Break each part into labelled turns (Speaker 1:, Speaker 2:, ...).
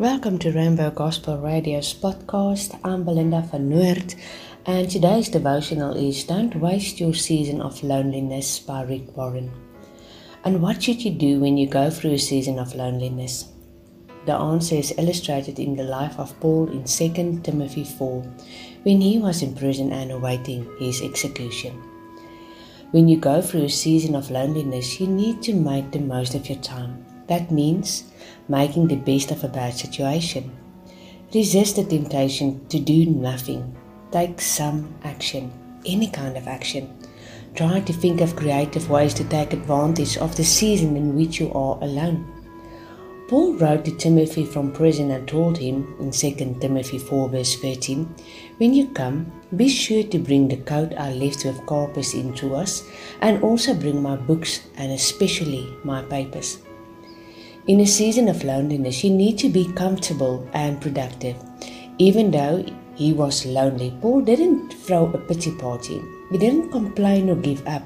Speaker 1: Welcome to Rainbow Gospel Radio's podcast. I'm Belinda van Noord, and today's devotional is Don't Waste Your Season of Loneliness by Rick Warren. And what should you do when you go through a season of loneliness? The answer is illustrated in the life of Paul in 2 Timothy 4, when he was in prison and awaiting his execution. When you go through a season of loneliness, you need to make the most of your time. That means making the best of a bad situation. Resist the temptation to do nothing. Take some action, any kind of action. Try to think of creative ways to take advantage of the season in which you are alone. Paul wrote to Timothy from prison and told him in 2 Timothy 4 verse 13, When you come, be sure to bring the coat I left with Carpus in Troas, and also bring my books and especially my papers. In a season of loneliness, you need to be comfortable and productive. Even though he was lonely, Paul didn't throw a pity party. He didn't complain or give up.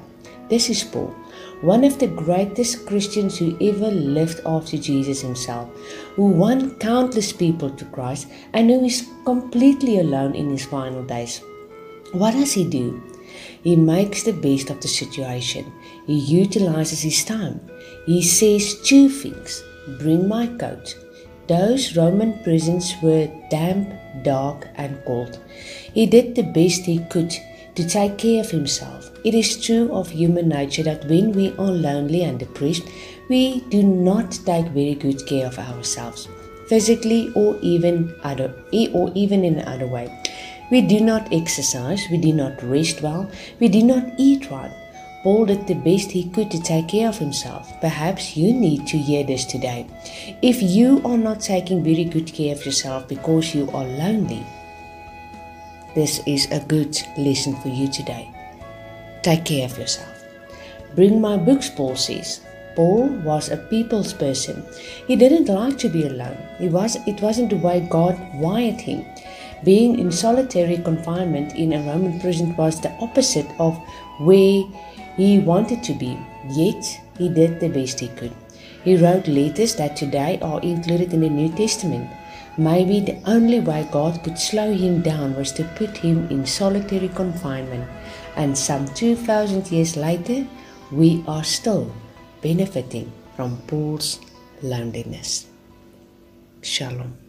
Speaker 1: This is Paul, one of the greatest Christians who ever lived after Jesus himself, who won countless people to Christ and who is completely alone in his final days. What does he do? He makes the best of the situation. He utilizes his time. He says two things Bring my coat. Those Roman prisons were damp, dark, and cold. He did the best he could to take care of himself. It is true of human nature that when we are lonely and depressed, we do not take very good care of ourselves, physically or even other or even in another way. We do not exercise, we do not rest well, we do not eat right. Paul did the best he could to take care of himself. Perhaps you need to hear this today. If you are not taking very good care of yourself because you are lonely, this is a good lesson for you today. Take care of yourself. Bring my books, Paul says. Paul was a people's person. He didn't like to be alone. He was, it wasn't the way God wired him. Being in solitary confinement in a Roman prison was the opposite of where he wanted to be, yet he did the best he could. He wrote letters that today are included in the New Testament. Maybe the only way God could slow him down was to put him in solitary confinement, and some 2,000 years later, we are still benefiting from Paul's loneliness. Shalom.